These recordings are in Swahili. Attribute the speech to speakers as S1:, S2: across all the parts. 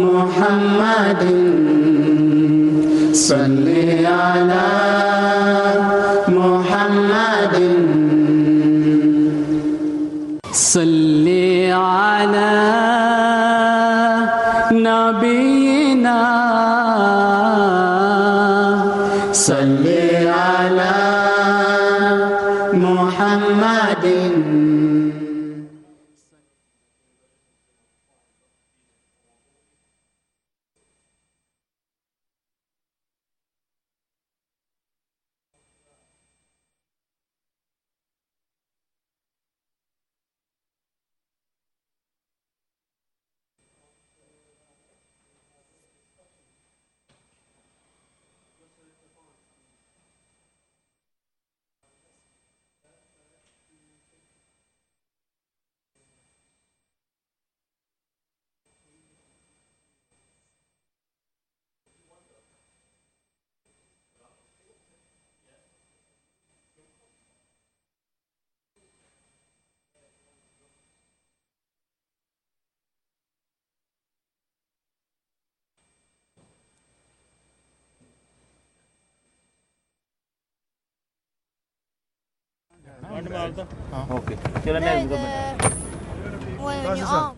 S1: محمد. صل على محمد. صل
S2: ਹਾਂ।
S3: ਓਕੇ ਚਲੋ ਮੈਂ ਉਹ ਆ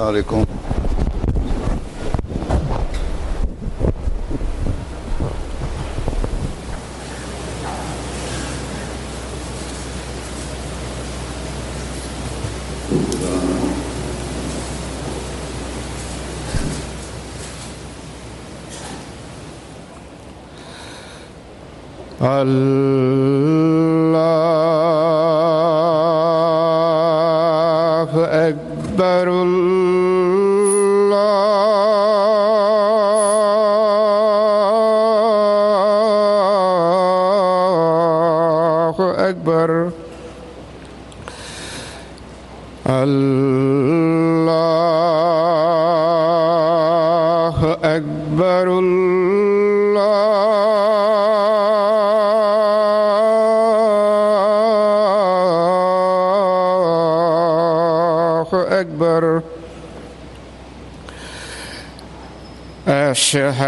S4: السلام عليكم.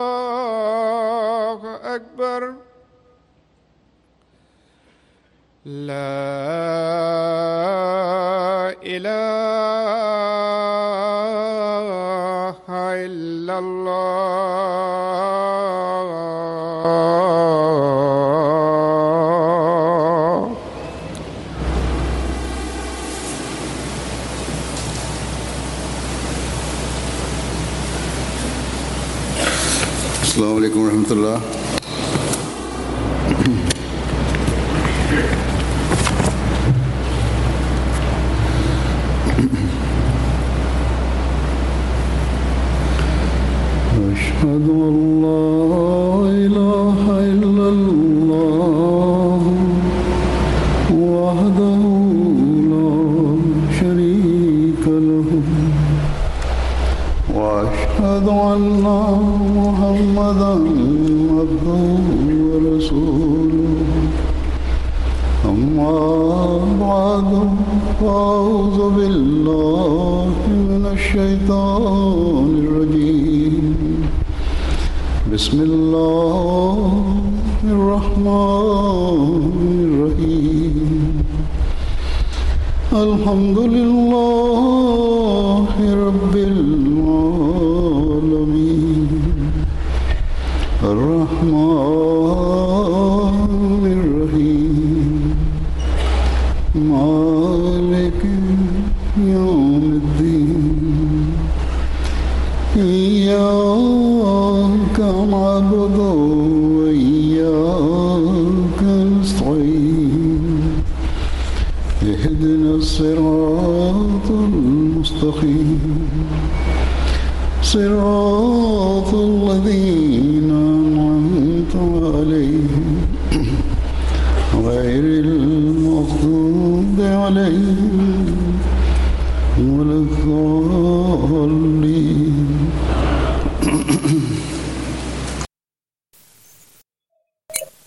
S4: الله أكبر. لا إله إلا الله.
S2: ورحمة الله المصلين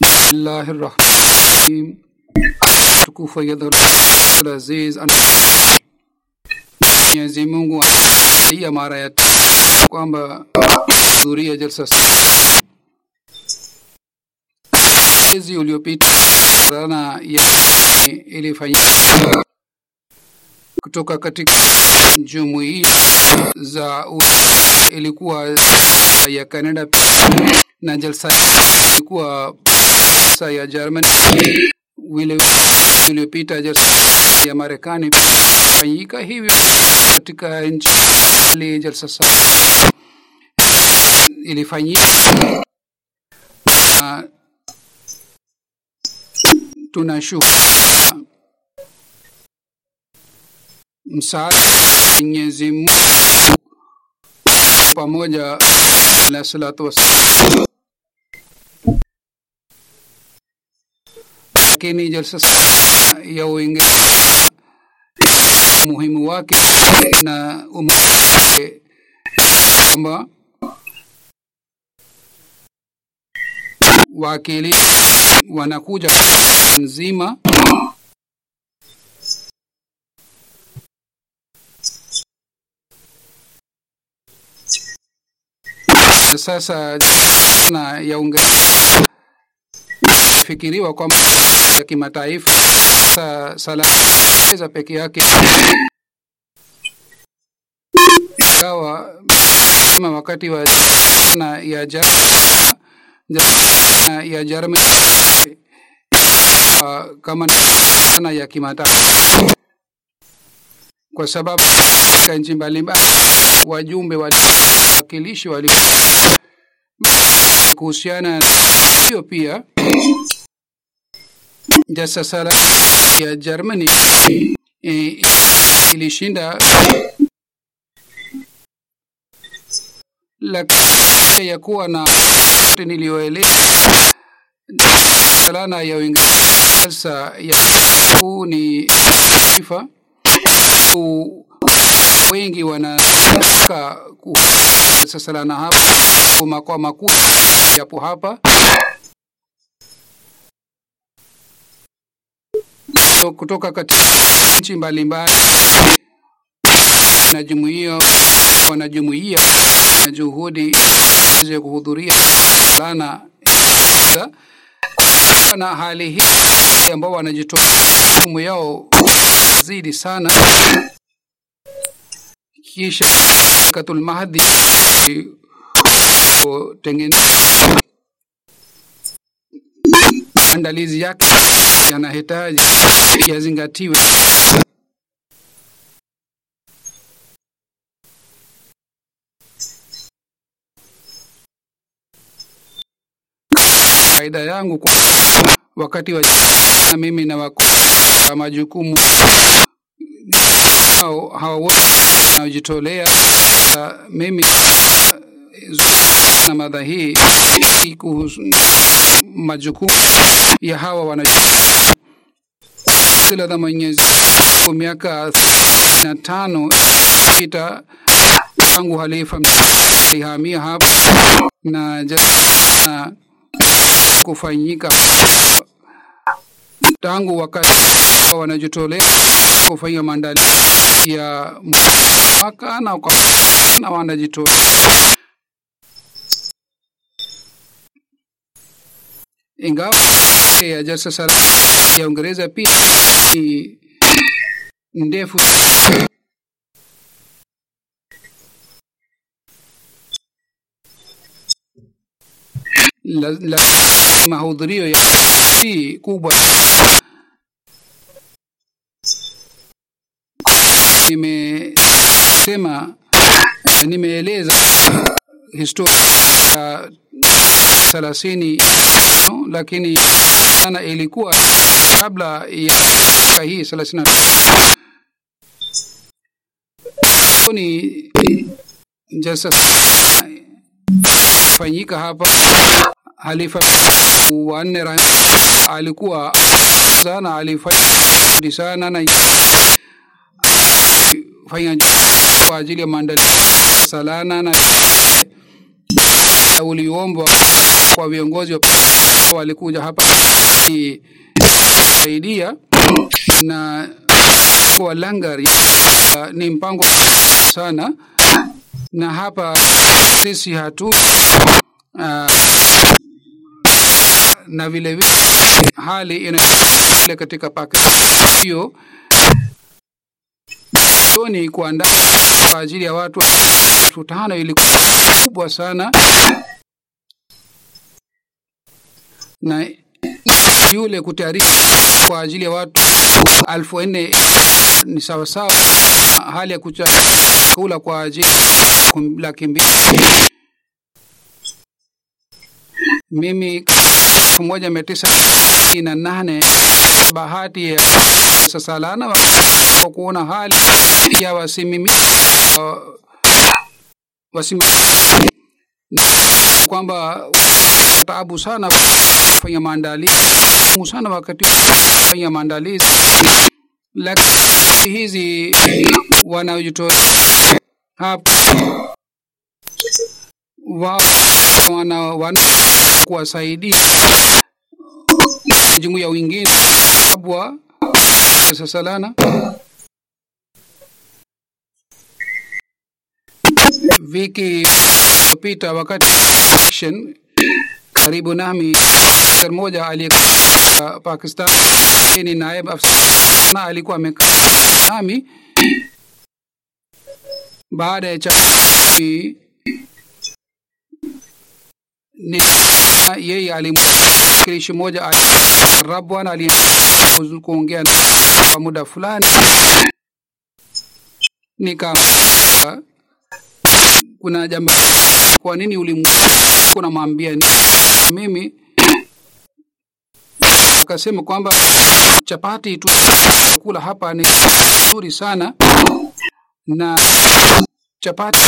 S2: بسم الله الرحمن الرحيم
S5: الكوف يظهر العزيز Mwenyezi Mungu aliya mara ya kwamba kuhudhuria jalsa mwezi uliopita sana ya ilifanyika kutoka katika jumuiya za ilikuwa ya Canada na jalsa ilikuwa sa ya Germany. Vile iliyopita jalsa ya Marekani. Fanyika hivyo katika nchi ile jalsa ilifanyika. Na tunashukuru msaada Mwenyezi Mungu pamoja na salatu wassalam lakini jalsa ya Uingereza muhimu wake na umuhimu kwamba wakili wanakuja nzima sasa na ya Uingereza fikiriwa kwamba ya kimataifa sa salaweza peke yake. Kawa kama wakati wa na ya ja, ja, ya uh, kama na ya kimataifa kwa sababu katika nchi mbalimbali wajumbe wawakilishi wali kuhusiana na hiyo pia. Jasa sala ya Germany e, ilishinda. Lakini ya kuwa na niliyoeleza salana ya Uingereza ya huu ni taifa ku- wengi wanataka sasa lana hapa makao makuu yapo hapa. So, kutoka katika nchi mbalimbali na jumuiya wanajumuiya na juhudi za kuhudhuria lana na hali hii ambao wanajitoa yao zidi sana. Kisha katul mahdi maandalizi yake yanahitaji yazingatiwe. Faida yangu kwa wakati wa mimi na wako majukumu hao wote wanaojitolea mimi na madha hii kuhusu majukumu ya hawa wanajitolea za Mwenyezi kwa miaka na tano pita tangu halifa alihamia hapa na kufanyika tangu wakati wanajitolea kufanya maandalizi ya mwaka na, na wanajitolea. Ingawa ya jasa ya Uingereza pia ni ndefu la, la mahudhurio ya kubwa. Nimesema nimeeleza historia ya thelathini no, lakini sana ilikuwa kabla ya hii thelathini ni fanyika hapa halifa wanne alikuwa sana alifanya sana na fanya kwa ajili ya maandalizi salana na uliombwa kwa viongozi walikuja hapa saidia na kwa langari. Uh, ni mpango sana na hapa sisi hatu uh, na vile vile hali ina katika Pakistan. Hiyo ni kuandaa kwa ajili ya watu elfu tano. Ilikuwa kubwa sana. Na yule kutayarisha kwa ajili ya watu elfu nne ni sawasawa hali ya kuchakula kwa ajili laki mbili mimi elfu moja mia tisa na nane bahati ya sasalana wa kuona hali ya wasimimi wasimimi kwamba taabu sana kufanya maandalizi sana wakati kufanya maandalizi. Lakini hizi wanaojitolea hapa wao wana, wana kuwasaidia jumuiya wengine abwa sasalana wiki iliyopita wakati election karibu nami moja aliyekuwa Pakistan ni naib afisa na alikuwa amekaa nami. Baada ya cha ni yeye alimwakilishi moja rabwana alikuongea kwa muda fulani. Nika kuna jambo kwa nini ulimkuna mwambia mimi akasema kwamba chapati tu kula hapa ni nzuri sana. Na chapati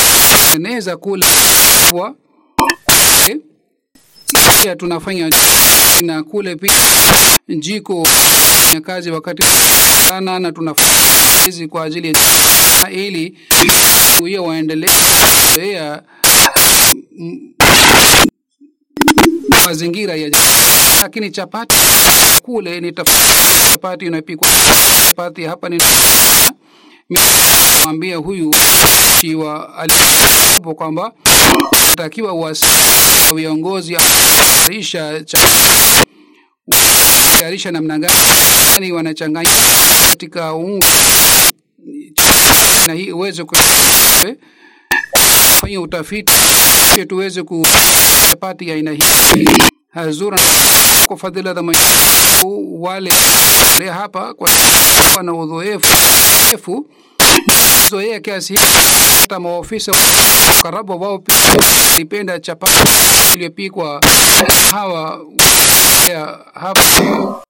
S5: eneza kula kwa pia tunafanya na kule pia jiko ya kazi wakati sana na tunafanya kwa ajili ya ili hiyo waendelea mazingira ya lakini chapati kule ni chapati inapikwa. Chapati hapa ni mwambia huyu kiwa alipo kwamba takiwa wasa viongozi tayarisha tayarisha namna gani wanachanganya katika unga. Na hii uweze kufanya utafiti tuweze kupati aina hii. Hazura kwa fadhila za wale hapa kwa na udhoefu zoea kiasi hata maofisa karabu wao pia ipenda chapati iliyopikwa. Hawa ya hapa.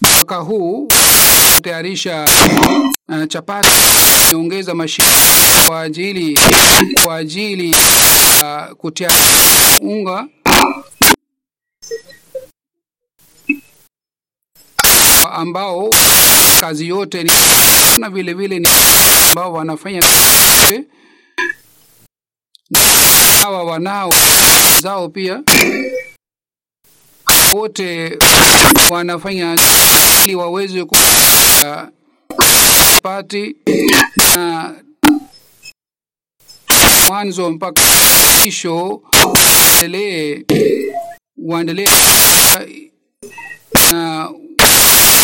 S5: Mwaka huu tayarisha uh, chapati. Niongeza mashine kwa ajili kwa ajili uh, kutia unga ambao kazi yote ni na vile vile ni ambao wanafanya hawa wanao zao pia. Wote wanafanya ili waweze kupati na mwanzo mpaka mwisho waendelee na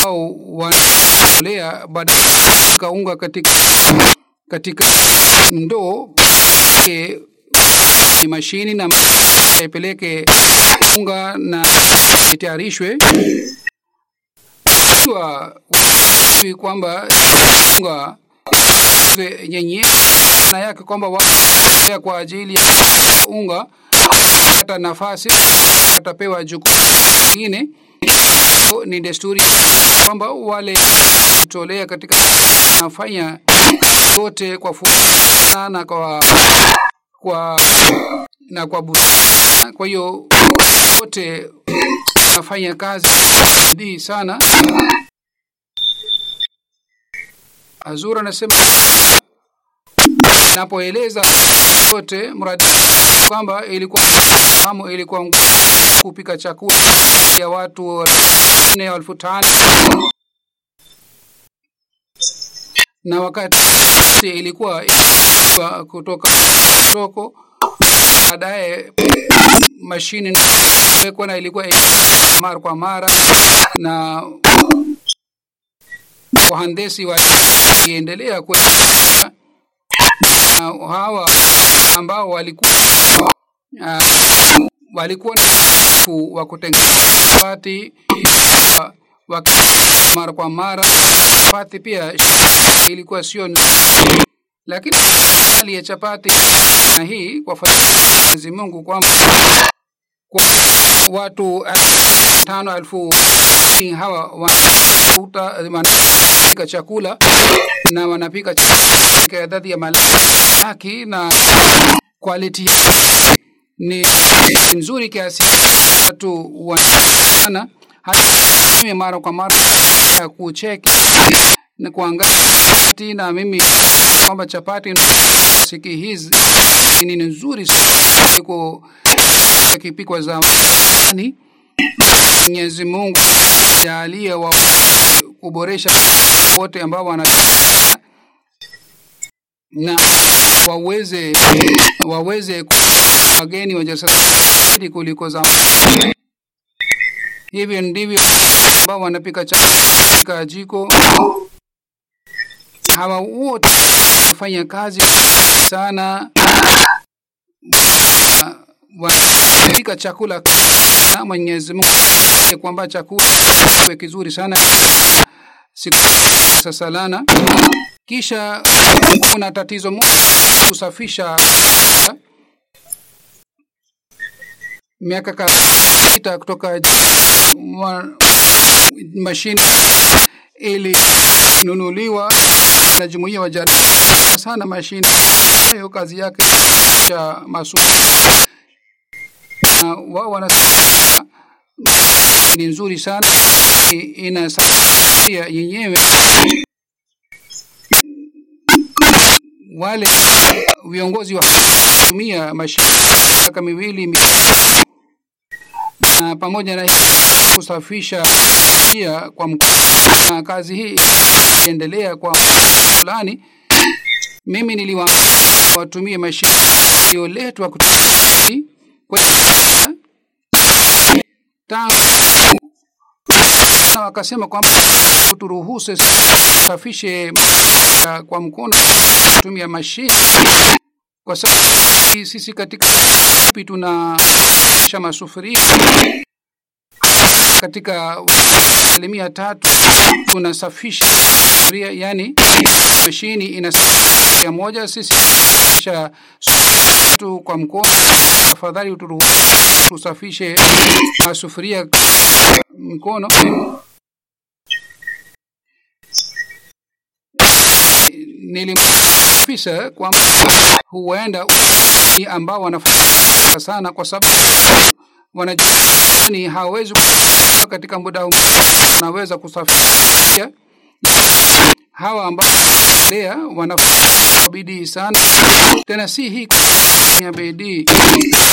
S5: au wanalea baada kaunga katika katika ndoo mashini na ipeleke unga na itayarishwe. Kwa kwamba unga yenye na yake kwamba wa kwa ajili ya unga hata nafasi watapewa jukumu lingine ni desturi kwamba wale tolea katika nafanya yote kwa furaha na kwa kwa na kwa burudani. Kwa hiyo wote nafanya kazi bidii sana. Azura anasema napoeleza yote mradi kwamba ilikuwa fahamu ilikuwa kupika chakula ya watu nne elfu tano. Na wakati ilikuwa kutoka toko baadaye mashine wekwa na ilikuwa mara kwa mara na wahandesi waliendelea na hawa ambao walikuwa uh, walikuwa ni wa kutengeneza pati wa mara kwa mara. Chapati pia ilikuwa sio lakini hali ya chapati na hii kwa Mwenyezi Mungu kwamba kwa watu tano elfu hawa wanapika chakula na wanapika idadi ya malaki na quality ni nzuri kiasi. Watu wanana hata mara kwa mara ya kucheki na kuangalia na mimi kwamba chapati siki hizi. Ni nzuri kuliko kipikwa zamani. Mwenyezi Mungu jalie wa kuboresha wote ambao wana na waweze waweze wageni wajasiri kuliko zamani. Hivyo ndivyo ambao wanapika chakula jiko. Hawa wote wafanya kazi sana, wanapika chakula na Mwenyezi Mungu kwamba chakula kiwe kizuri sana sasalana. Kisha kuna tatizo moja kusafisha miaka kadhaa kutoka mashine ili nunuliwa na jumuiya wa jari sana mashine hiyo kazi yake cha masomo wao wanasema ni nzuri sana. Inasaidia yenyewe. Wale viongozi wa kutumia mashine miaka miwili na pamoja na kusafisha pia kwa na kazi hii iendelea kwa fulani. Mimi niliwa watumie mashine iliyoletwa kutoka wakasema kwamba turuhusu safishe kwa mkono kutumia mashine. Kwa sababu sisi katika pi tunasha masufuria. Katika asilimia tatu tunasafisha yani mashini ina moja sisi sha tu kwa mkono tafadhali uturuhusu tusafishe masufuria mkono. Nilimfisa kwamba huenda ambao wanafanya sana kwa sababu wanajani hawezi katika muda wanaweza kusafisha hawa ambao lea wanafanya bidii sana. Tena si hii ya bidii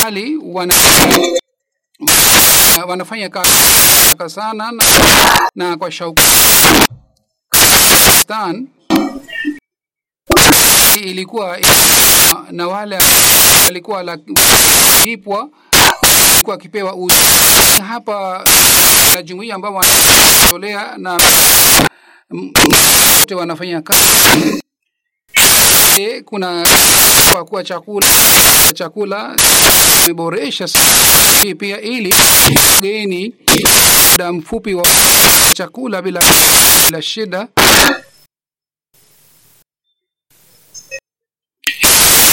S5: bali wana wanafanya kazi sana na, na kwa shauku. Pakistan ilikuwa na wale walikuwa lipwa kwa akipewa uzi. Hapa na jumuiya ambao wanatolea na wote wanafanya kazi. Kuna kwa kuwa chakula chakula imeboresha hii pia ili geni muda mfupi wa chakula bila bila shida.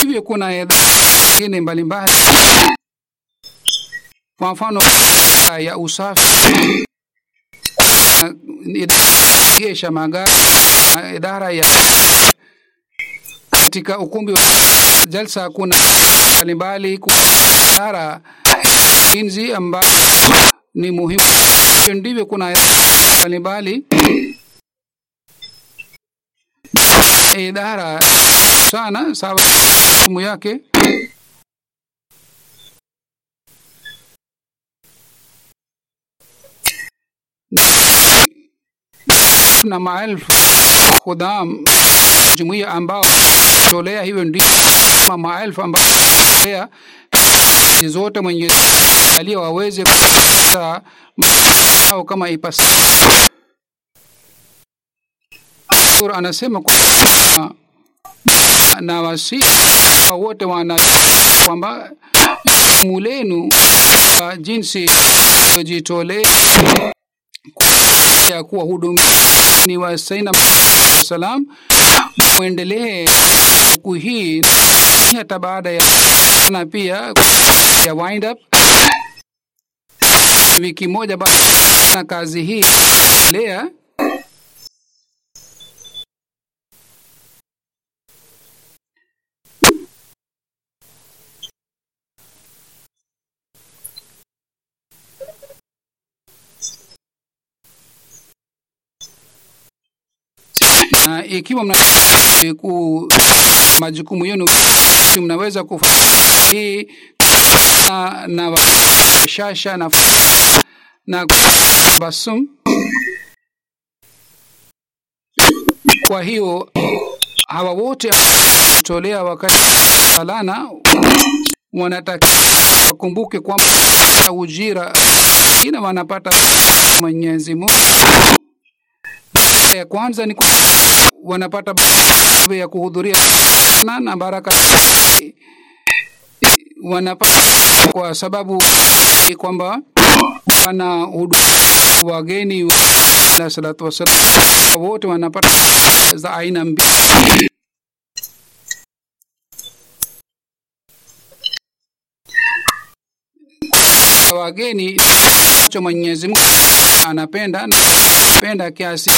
S5: Hivyo kuna nyingine mbalimbali. Kwa mfano ya usafi gesha magari idara ya katika ukumbi wa jalsa. Kuna mbalimbali idara inzi ambayo ni muhimu. Ndivyo kuna mbalimbali. Idara sana sawa yake na maelfu khudam jumuiya ambao tolea hivyo ndio maelfu ambao zote mwenye alia waweze au kama ipasa anasema kwa na wasi wote wana kwamba mulenu jinsi jitolea ya kuwa hudumia ni wa saina salam muendelee siku hii hata baada ya na pia ya wind up. Wiki moja baada na kazi hii lea ikiwa mna ku majukumu yenu mnaweza kufanya na, na shasha na na basum. Kwa hiyo hawa wote tolea wakati salana wanataka wakumbuke kwamba ujira ina wanapata mwenyezi mungu ya kwanza ni wanapata ya kuhudhuria. Na, baraka wanapata kwa sababu kwamba wana hudu wageni na salatu wasalam wote wanapata za aina mbili wageni cho Mwenyezi Mungu anapenda anapenda kiasi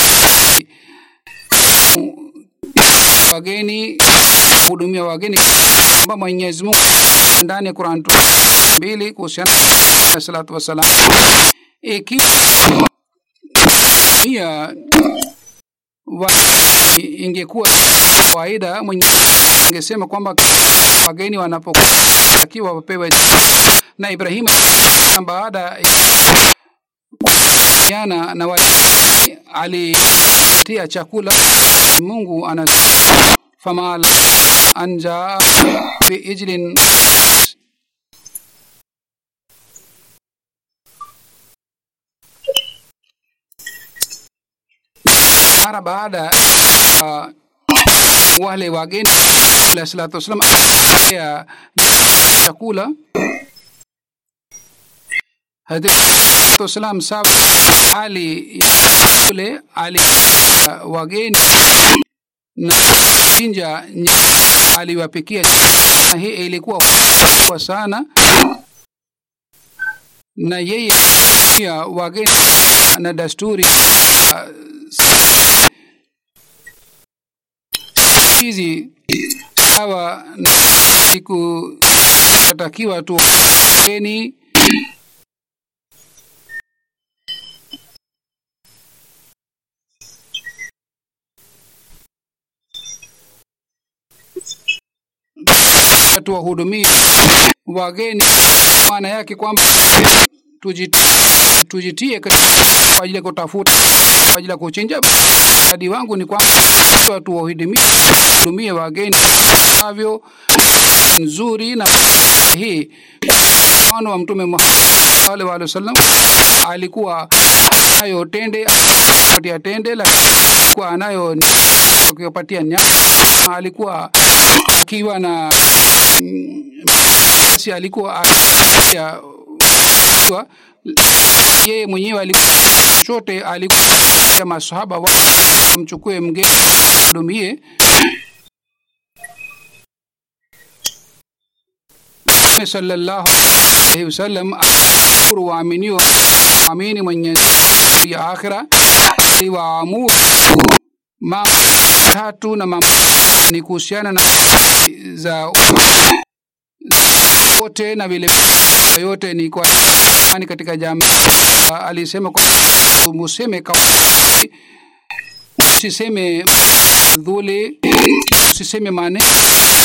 S5: wageni hudumia wageni kwamba Mwenyezi Mungu ndani Qur'an mbili kuhusiana na salatu wasalam ikiwa wa, ingekuwa kawaida mwenye angesema kwamba wageni wanapotakiwa wapewe na ibrahim baada ya na wa- alitia chakula mungu ana famal anja biijlin mara baada ya wale wageni salatu wasalam ya chakula hadrat wasalam sab hali yule ali uh, wageni na chinja aliwapikia. Na hii ilikuwa kwa sana na yeye pia wageni na dasturi uh, hizi sawa na siku takiwa tu wageni tuwahudumia wageni maana yake kwamba tujitie katika- kwa ajili ya kutafuta kwa ajili ya kuchinja hadi wangu ni kwamba tuwahudumie hudumie wageni navyo nzuri na hii mfano wa mtume Muhammad sallallahu alaihi wasallam alikuwa nayo tende patia tende lakini kwa anayo akiwapatia nyama. Alikuwa akiwa na si basi alikuwa ya kwa yeye mwenyewe alikuwa chote alikuwa masahaba wa mchukue mgeni dumie sallallahu alaihi wasallam ashukuru waaminio amini mwenyezi ya akhira aliwaamuru mambo tatu na mambo ni kuhusiana na za wote na vile yote ni kwa amani katika jamii. Alisema kwa museme kwa usiseme dhuli usiseme maneno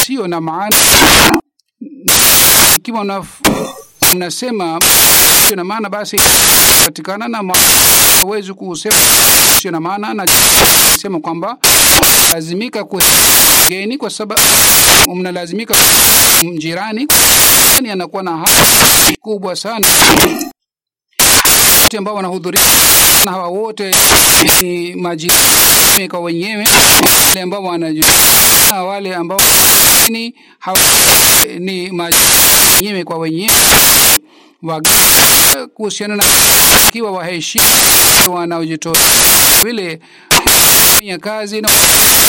S5: sio na maana. Ikiwa una- unasema sio na maana basi patikana na hawezi kusema sio na maana. Na sema kwamba lazimika kugeni kwa sababu mnalazimika jirani yani anakuwa na haki kubwa sana. Wote ambao wanahudhuria na hawa wote ni majirani kwa wenyewe. Wale ambao wanajua wale ambao ni hawa ni majirani kwa wenyewe. Kuhusiana na kiwa waheshimu wanaojitoa vile fanya kazi na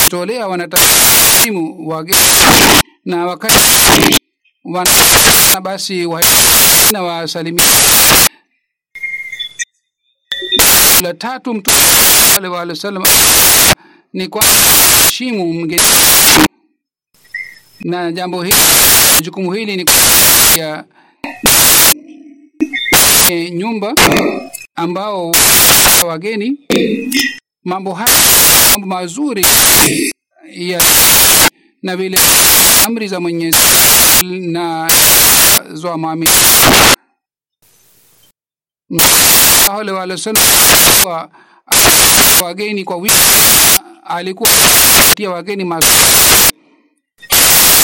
S5: kutolea wanatakimu wageni na wakati wana basi wa, na wasalimia la tatu mtume sallallahu alaihi wasallam ni kwa heshimu mgeni. Na jambo hili jukumu hili ni ya e, nyumba ambao wageni mambo haya mambo mazuri ya na vile amri za Mwenyezi na za muamini wale wageni kwa wiki alikuwa tia wageni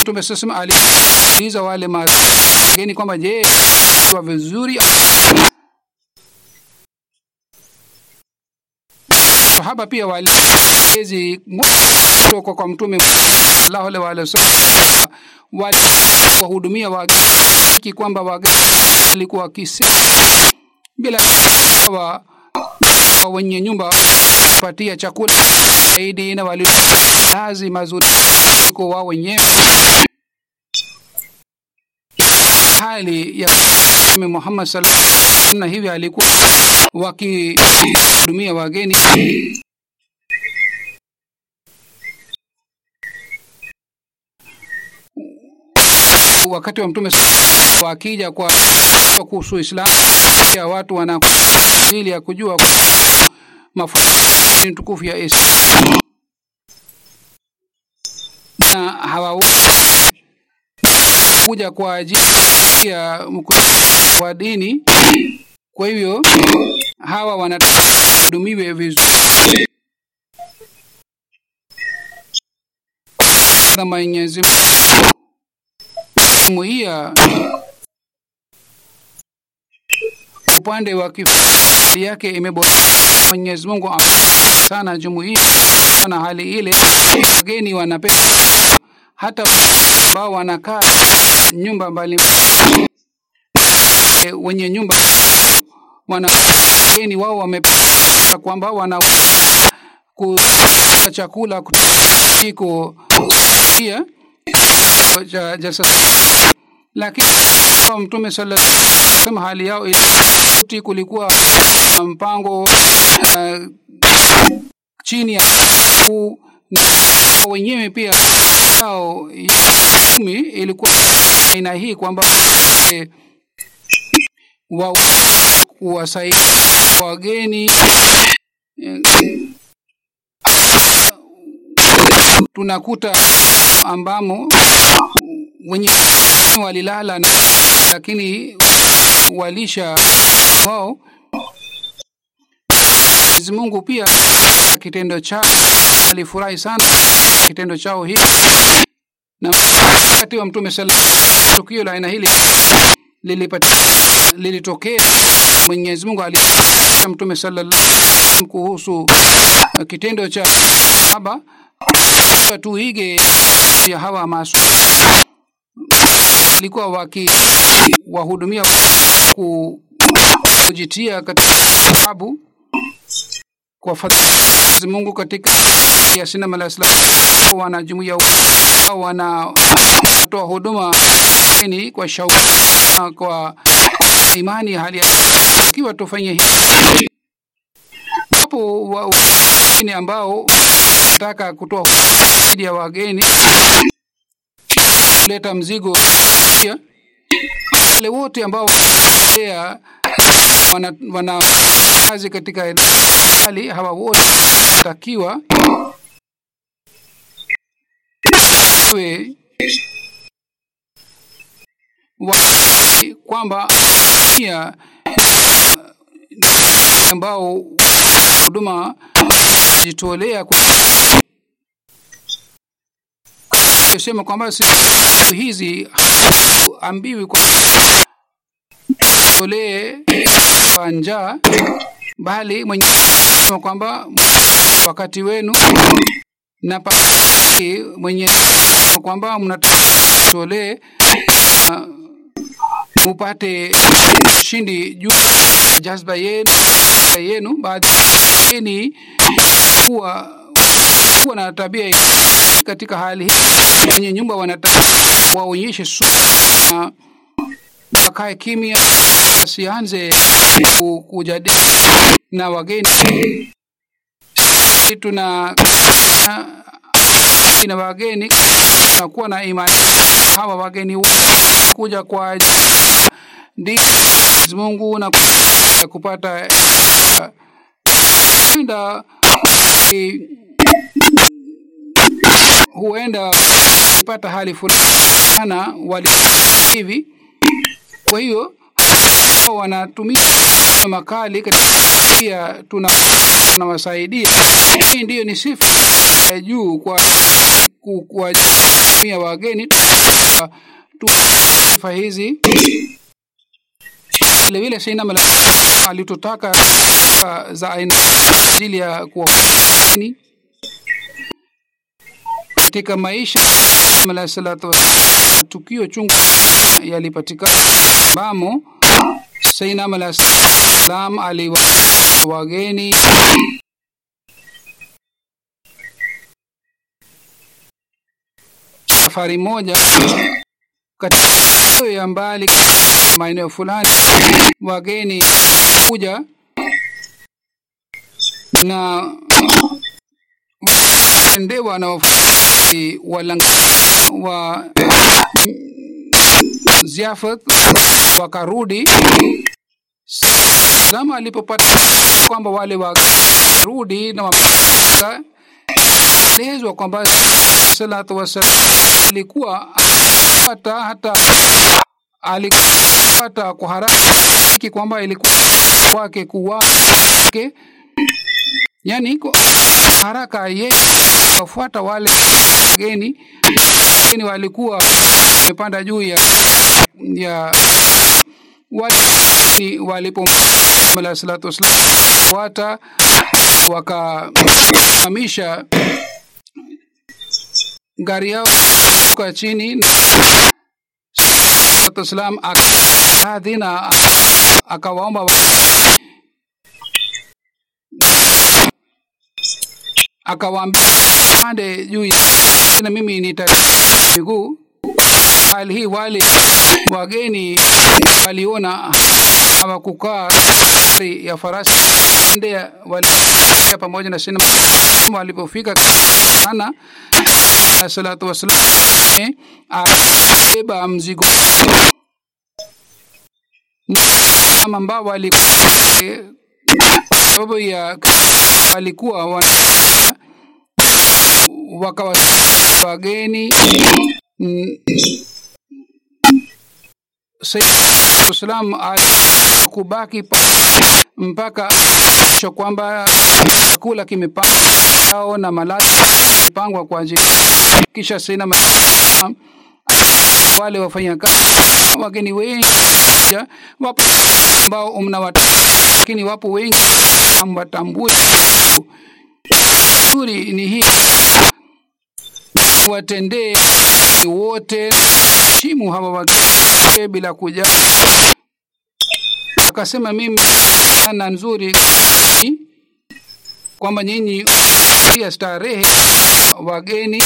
S5: Mtume sasa aliuliza wale wageni kwamba je wa vizuri sahaba pia walezi kutoka kwa mtume sallallahu alaihi wa sallam wali wahudumia wageni kwamba wageni walikuwa kisi bila wa wenye nyumba kupatia chakula zaidi na wali kazi mazuri kwa wao wenyewe hali ya Muhammad sallallahu alaihi wasallam na hivi alikuwa wakihudumia wageni. Wakati wa mtume wakija kwa kuhusu Uislamu ya watu wana ili ya kujua mafundisho tukufu ya Islam. Na hawa kuja kwa ajili ya wa dini. Kwa hivyo hawa wanahudumiwe vizuri. Na mwenyezi jumuiya upande wa kifaa yake imeboreshwa mwenyezi mungu sana jumuiya na hali ile wageni wanapenda hata ambao wanakaa nyumba mbalimbali wenye nyumba wanageni wao wamepa kwamba wana kula chakula kutoka pia cha jasa lakini kwa mtume sallallahu alaihi wasallam hali yao ilikuwa kulikuwa mpango uh, chini ya ku- wenyewe pia yao ya kumi ilikuwa aina hii kwamba wa kuwasaidia wageni tunakuta ambamo wenye walilala lakini walisha wao Mwenyezi Mungu pia kitendo chao alifurahi sana kitendo chao hiki na wakati wa mtume sallallahu tukio la aina hili lilitokea Mwenyezi Mungu alimwambia mtume sallallahu kuhusu uh, kitendo cha sahaba tuige ya hawa masu walikuwa waki wahudumia kujitia katika sababu kwa fadhila Mungu katika ya sinema la Islam wana jumuiya wao wanatoa huduma ni kwa shauku kwa imani hali ya ikiwa tufanye hivi. Hapo wengine ambao nataka kutoa huduma ya wageni kuleta mzigo wale wote ambao wana, wana kazi katika hali hawa wote takiwa we wa, kwamba pia ambao huduma jitolea kwa sema kwamba hizi ambiwi kwa tolee kwa njaa bali mwenye kwamba wakati wenu na pa mwenye kwamba mnatolee uh, mupate ushindi juu jazba yenu yenu baadhini kuwa kuwa na tabia katika hali hii wenye nyumba wanataka waonyeshe sura na wakae kimya wasianze kujadili na wageni. Tuna na wageni tunakuwa na imani. Hawa wageni kuja kwa ndi Mungu na kupata huenda huenda pata hali fulani. Wali hivi kwa hiyo wanatumia makali katika tuna hii ndiyo ni sifa ya juu kwa kuwatumia wageni. Sifa hizi vilevile sina alitotaka za aina ajili ya kuwageni katika maisha alayhi salatu wassalam, tukio chungu yalipatikana. Ambamo Sayyidina alayhi salam aliwa wageni. Safari moja katika ya mbali maeneo fulani wageni kuja na endewa na wafuasi walanga wa ziafat wakarudi. Zama alipopata kwamba wale warudi na wamefika elezwa kwamba salatu wasalam alikuwa hata hata alipata kwa haraka kwamba ilikuwa kwake kuwake yani iko haraka ye wafuata wale wageni. Geni walikuwa wamepanda juu ya ya wali walipo alayhi salatu wasalam wata wakaamisha gari yao kwa chini wasalam akadhi na akawaomba akawaambia pande juu ya na mimi nita miguu hali hii wale wageni waliona hawakukaa ari ya farasi. Ndea wali pamoja na sina walipofika sana salatu wasalam abeba mzigo. Ambao walikuwa sababu ya walikuwa wa, wakawa wageni. Salam kubaki mpaka cho kwamba chakula kimepangwa na malazi pangwa kwa ajili kisha sina wale wafanyakazi wageni wengi wapo ambao mnawata lakini wapo wengi amwatambui zuri ni hii watendee wote shimu hawa wageni bila kuja. Akasema mimi ana nzuri kwamba nyinyi pia starehe wageni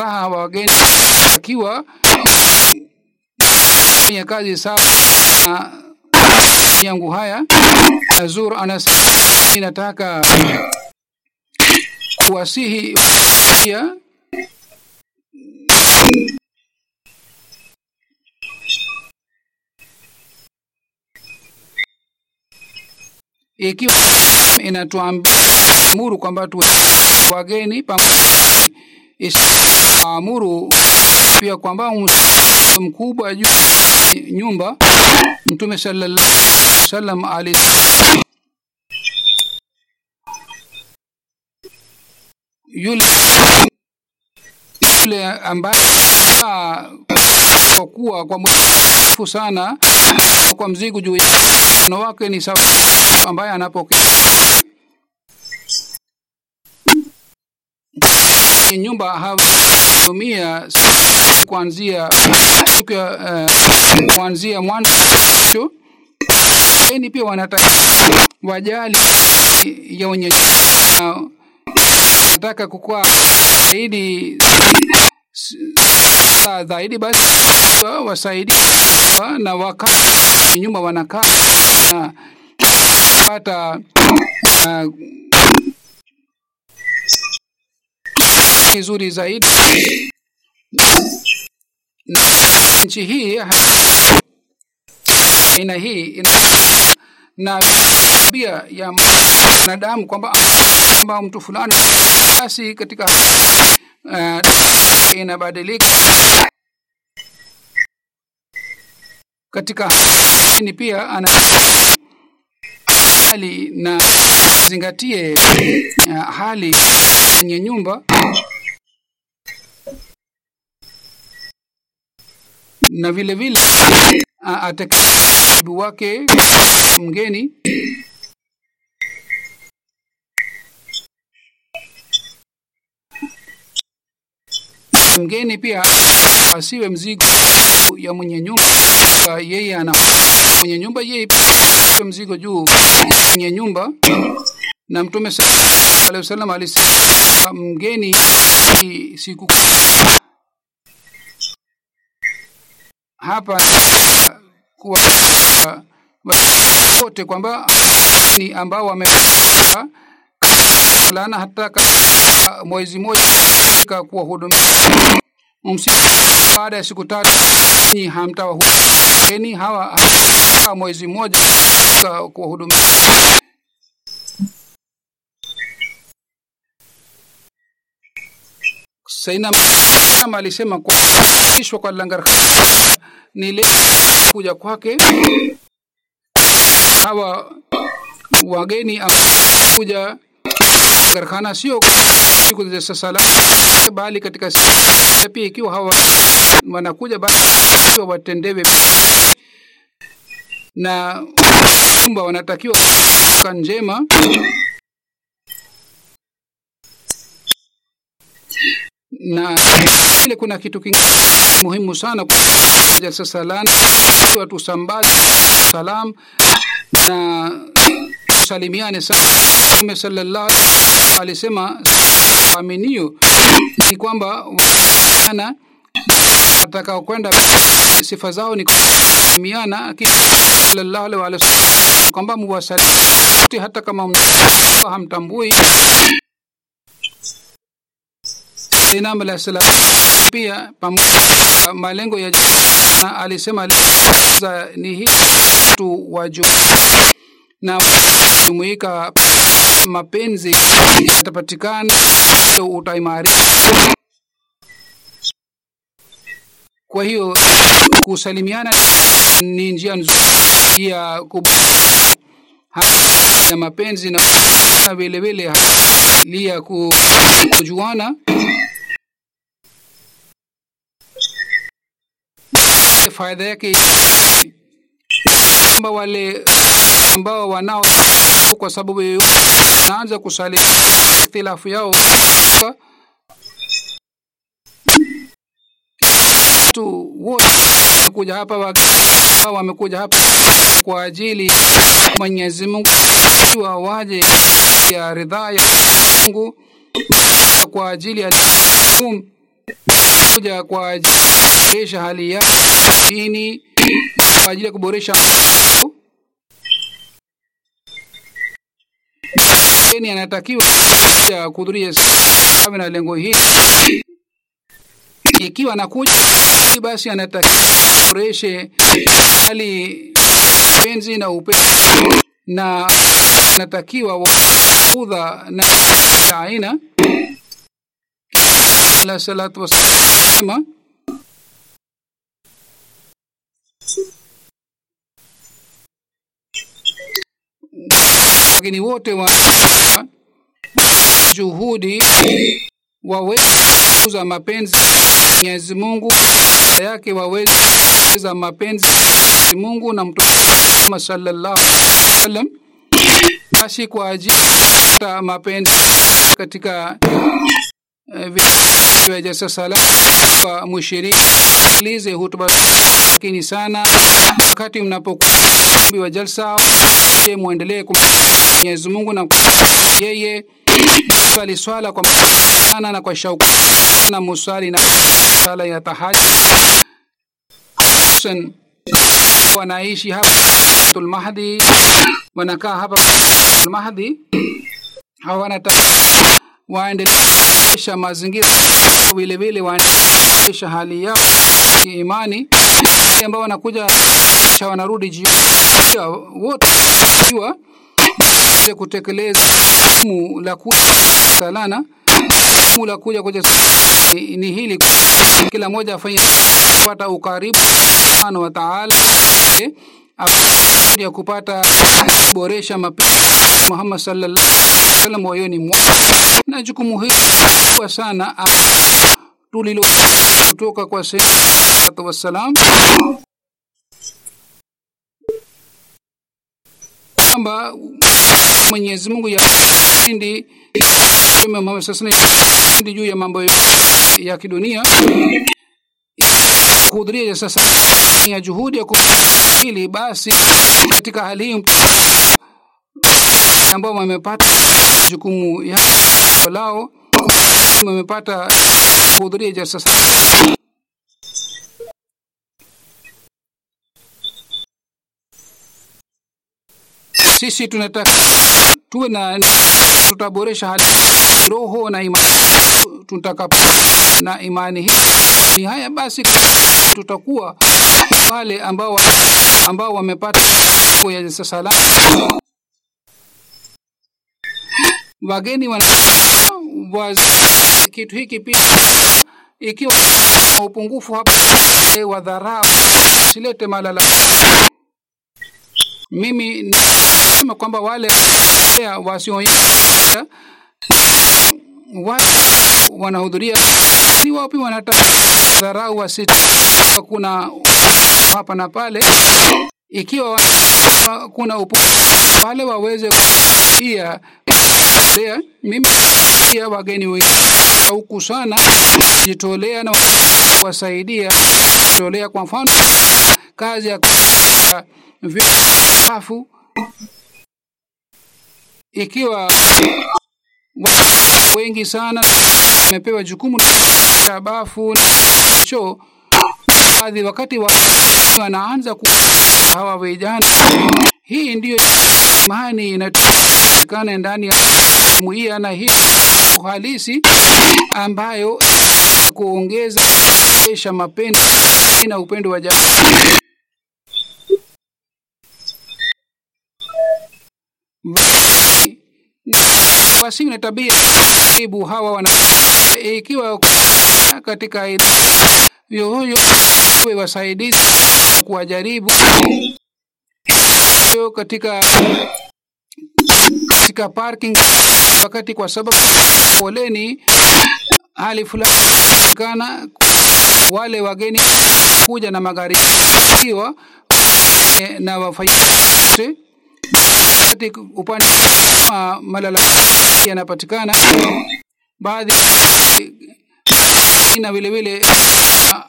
S5: raha wageni akiwa fanya kazi sawa na yangu haya Azur anasema nataka kuwasihi pia ikiwa inatuambia amuru kwamba tu wageni amuru pia kwamba mkubwa juu nyumba mtume sallallahu alaihi wasallam yule yule ambaye kuwa kwa mrefu sana kwa mzigo juu na wake ni sawa ambaye anapokea. Nyumba hatumia kuanzia uh, kuanzia mwanzo ni pia wanataka wajali ya wenye uh, nataka kukua zaidi zaidi basi wasaidi na wakati nyumba wanakaa na pata uh, zaidi. Nchi hii aina hii na tabia ya mwanadamu kwamba kwamba mtu fulani basi katika uh, inabadilika. Katika ni pia ana hali na zingatie uh, hali kwenye nyumba. Na vile vile atakabu wake mgeni. Mgeni pia asiwe mzigo ya mwenye nyumba yeye ana mwenye nyumba yeye mzigo juu mwenye nyumba. Na mtume sallallahu alaihi wasallam alisema mgeni siku hapa kuwa wote kwamba ni ambao wame lana hata mwezi mmoja kuwahudumia. Baada ya siku tatu ni hamtawahudumia. Hawa mwezi mmoja kuwahudumia saina alisema kuishwa kwa langar ni leo kuja kwake. Hawa wageni kuja garkhana sio siku za sala bali katika pia ikiwa hawa wanakuja basi watendewe na kwamba wanatakiwa njema na vile kuna kitu kingine muhimu sana kwa sasa lana watu sambazi salam na salimiane sana. Mtume sallallahu alisema aminio ni kwamba ana atakao kwenda sifa zao ni kusalimiana sallallahu alaihi wasallam kwamba muwasalimie hata kama hamtambui Sayyidina alayhisalam pia pamoja malengo ya na alisema za ni hii tu wa na jumuika mapenzi yatapatikana utaimarika kwa hiyo kusalimiana ni njia nzuri ya ya mapenzi na vilevile vile lia kujuana faida yake kwamba wale ambao wanao kwa sababu naanza kusali ikhtilafu yao. Tu wote kuja hapa wa wamekuja hapa kwa ajili Mwenyezi Mungu wa waje ya ridhaa ya Mungu kwa ajili ya kuja kwa ajili kuboresha hali ya dini kwa ajili ya kuboresha ni anatakiwa ya kuhudhuria sawa na lengo hili. Ikiwa anakuja basi anatakiwa kuboreshe hali penzi na upendo na anatakiwa udha na aina ala salatu wasalama lakini wote wa juhudi waweza mapenzi Mwenyezi Mungu yake waweza mapenzi Mungu na Mtume sallallahu alaihi wasallam basi kwa ajili mapenzi katika vya sala kwa mushiriki hutuba lakini sana. Wakati mnapokuwa jalsa je muendelee Mwenyezi Mungu na yeye? Swali swala kwa sana na kwa shauku na musali na sala ya tahajjud. Wanaishi hapa tul mahdi wanakaa hapa tul mahdi hawana waendelesha mazingira vile vile waendelesha hali yao kiimani ambao wanakuja cha wanarudi jioni wote kutekeleza la kuja salana jukumu la kuja kuja ni hili. Kila mmoja afanye kupata ukaribu wa ta'ala. Ya kupata boresha mapenzi Muhammad sallallahu alaihi wasallam mwake na jukumu hili kwa sana tulilo kutoka kwa sayyidina wasallam. Kwamba Mwenyezi Mungu ya ndi Mtume Muhammad juu ya mambo ya kidunia. Kuhudhuria sasa ya juhudi ya kuhili, basi katika hali hii ambao wamepata jukumu ya lao wamepata kuhudhuria jalsa sisi tunataka tuwe na tutaboresha hali roho na imani. Tutaka na imani hii ni haya basi tutakuwa wale ambao ambao wamepata ya salama. Wageni wana kitu hiki pia ikiwa upungufu hapa eh, wa dharau silete malala mimi nisema kwamba wale wasioonyesha wale wanahudhuria si wapi pia wanataka dharau wasi kuna hapa na pale. Ikiwa kuna upo wale waweze pia mimi pia wageni huku sana jitolea na wasaidia jitolea kwa mfano kazi ya viafu ikiwa wa- wengi sana wamepewa jukumu la bafu na choo baadhi wakati wa wanaanza ku hawa vijana hii ndiyo imani inatakana ndani ya jumuiya na hii uhalisi ambayo kuongeza esha mapendo na upendo wa jamii wasiwe na tabia ibu hawa wana ikiwa katika yoyo we wasaidizi kuwajaribu. Hiyo katika katika parking wakati kwa sababu poleni hali fulani kana wale wageni kuja na magari hiwa eh, na wakati upande wa malala yanapatikana baadhi na vile vile ah,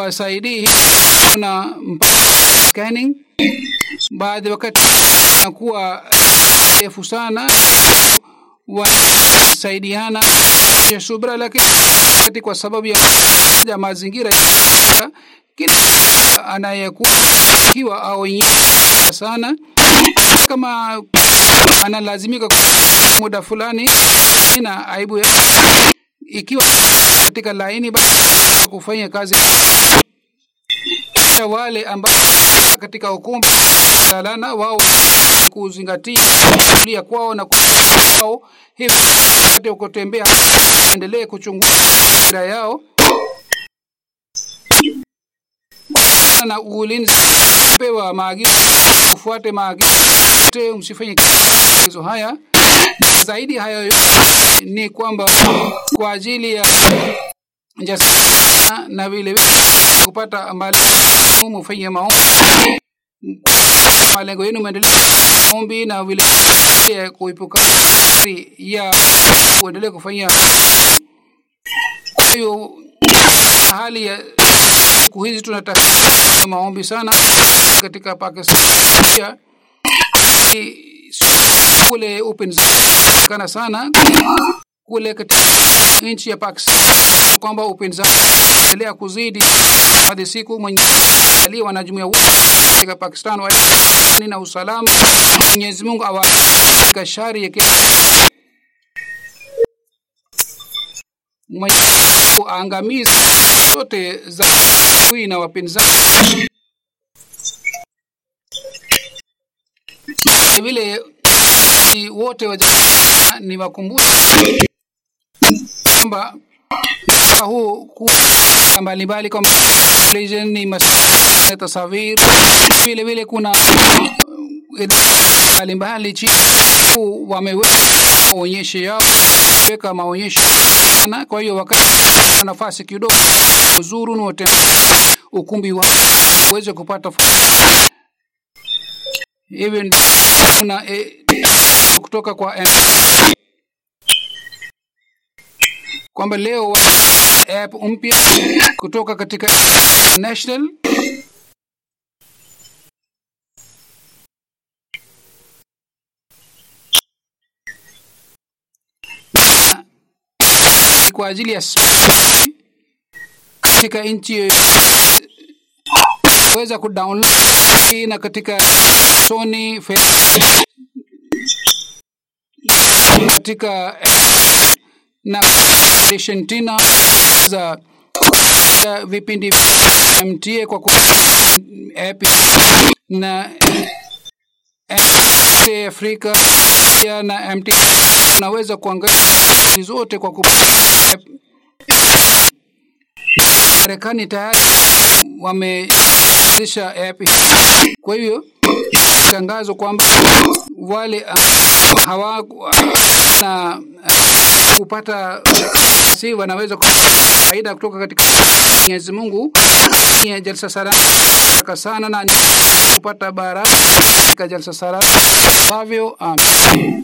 S5: wasaidii kuna scanning. Baadhi wakati nakuwa refu sana wanasaidiana ya subra lakini kwa sababu ya, mazingira kila anayekuwa kiwa au sana kama analazimika muda fulani ina aibu ya- ikiwa katika laini basi kufanya kazi kisha wale ambao katika ukumbi alana wao kuzingatia kulia kwao na kwao hivi kutembea endelee kuchunguza yao. Na ulinzi pewa maagizo ufuate maagizo yote msifanye hizo haya. Zaidi hayo ni kwamba kwa ajili ya jasana na vile kupata malengo mufanye maombi. Malengo yenu maendeleo maombi na vile kuepuka ya kuendelea kufanya. Kwa hiyo hali ya siku hizi tunataka maombi sana katika Pakistan. Kule upinzani sana kule nchi ya Pakistan kwamba upinzani endelea kuzidi hadi siku mwenye aliwa na jumuiya katika Pakistan wa na usalama. Mwenyezi Mungu awa katika shari ya kila kuangamiza zote za hui na wapinzani. Vile wote wa ni wakumbusha kwamba huu ku- mbalimbali kwamba ni masuala tasawir. Vile vile kuna uh, mbalimbali chini wameweka maonyesho yao weka maonyesho sana. Kwa hiyo wakati nafasi kidogo uzuru note ukumbi wa uweze kupata hivyo kuna e, kutoka kwa kwamba leo app mpya kutoka katika national. Kwa ajili ya katika nchi weza kudownload na katika Sony Facebook katika na tena za vipindi MTA kwa app na Afrika na MT unaweza kuangalia zote kwa kup... Marekani tayari wameanzisha app. Kwa hivyo tangazo kwamba wale hawa na kupata si wanaweza faida kutoka katika Mwenyezi Mungu ya jalsa salama sana na kupata baraka katika jalsa salama ambavyo amin.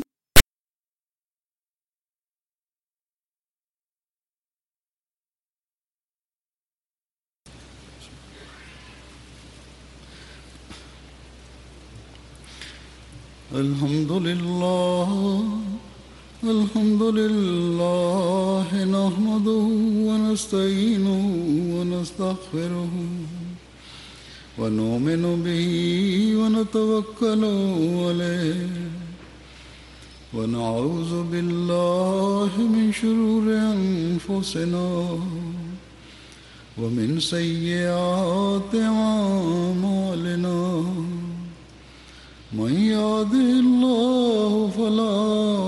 S2: الحمد لله الحمد لله نحمده ونستعينه ونستغفره ونؤمن به ونتوكل عليه ونعوذ بالله من شرور أنفسنا ومن سيئات أعمالنا. من يهده الله فلا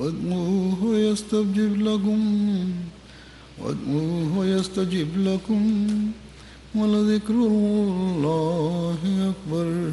S2: وادعوه يستجب لكم. وادعوه يستجب لكم. ولذكر الله أكبر.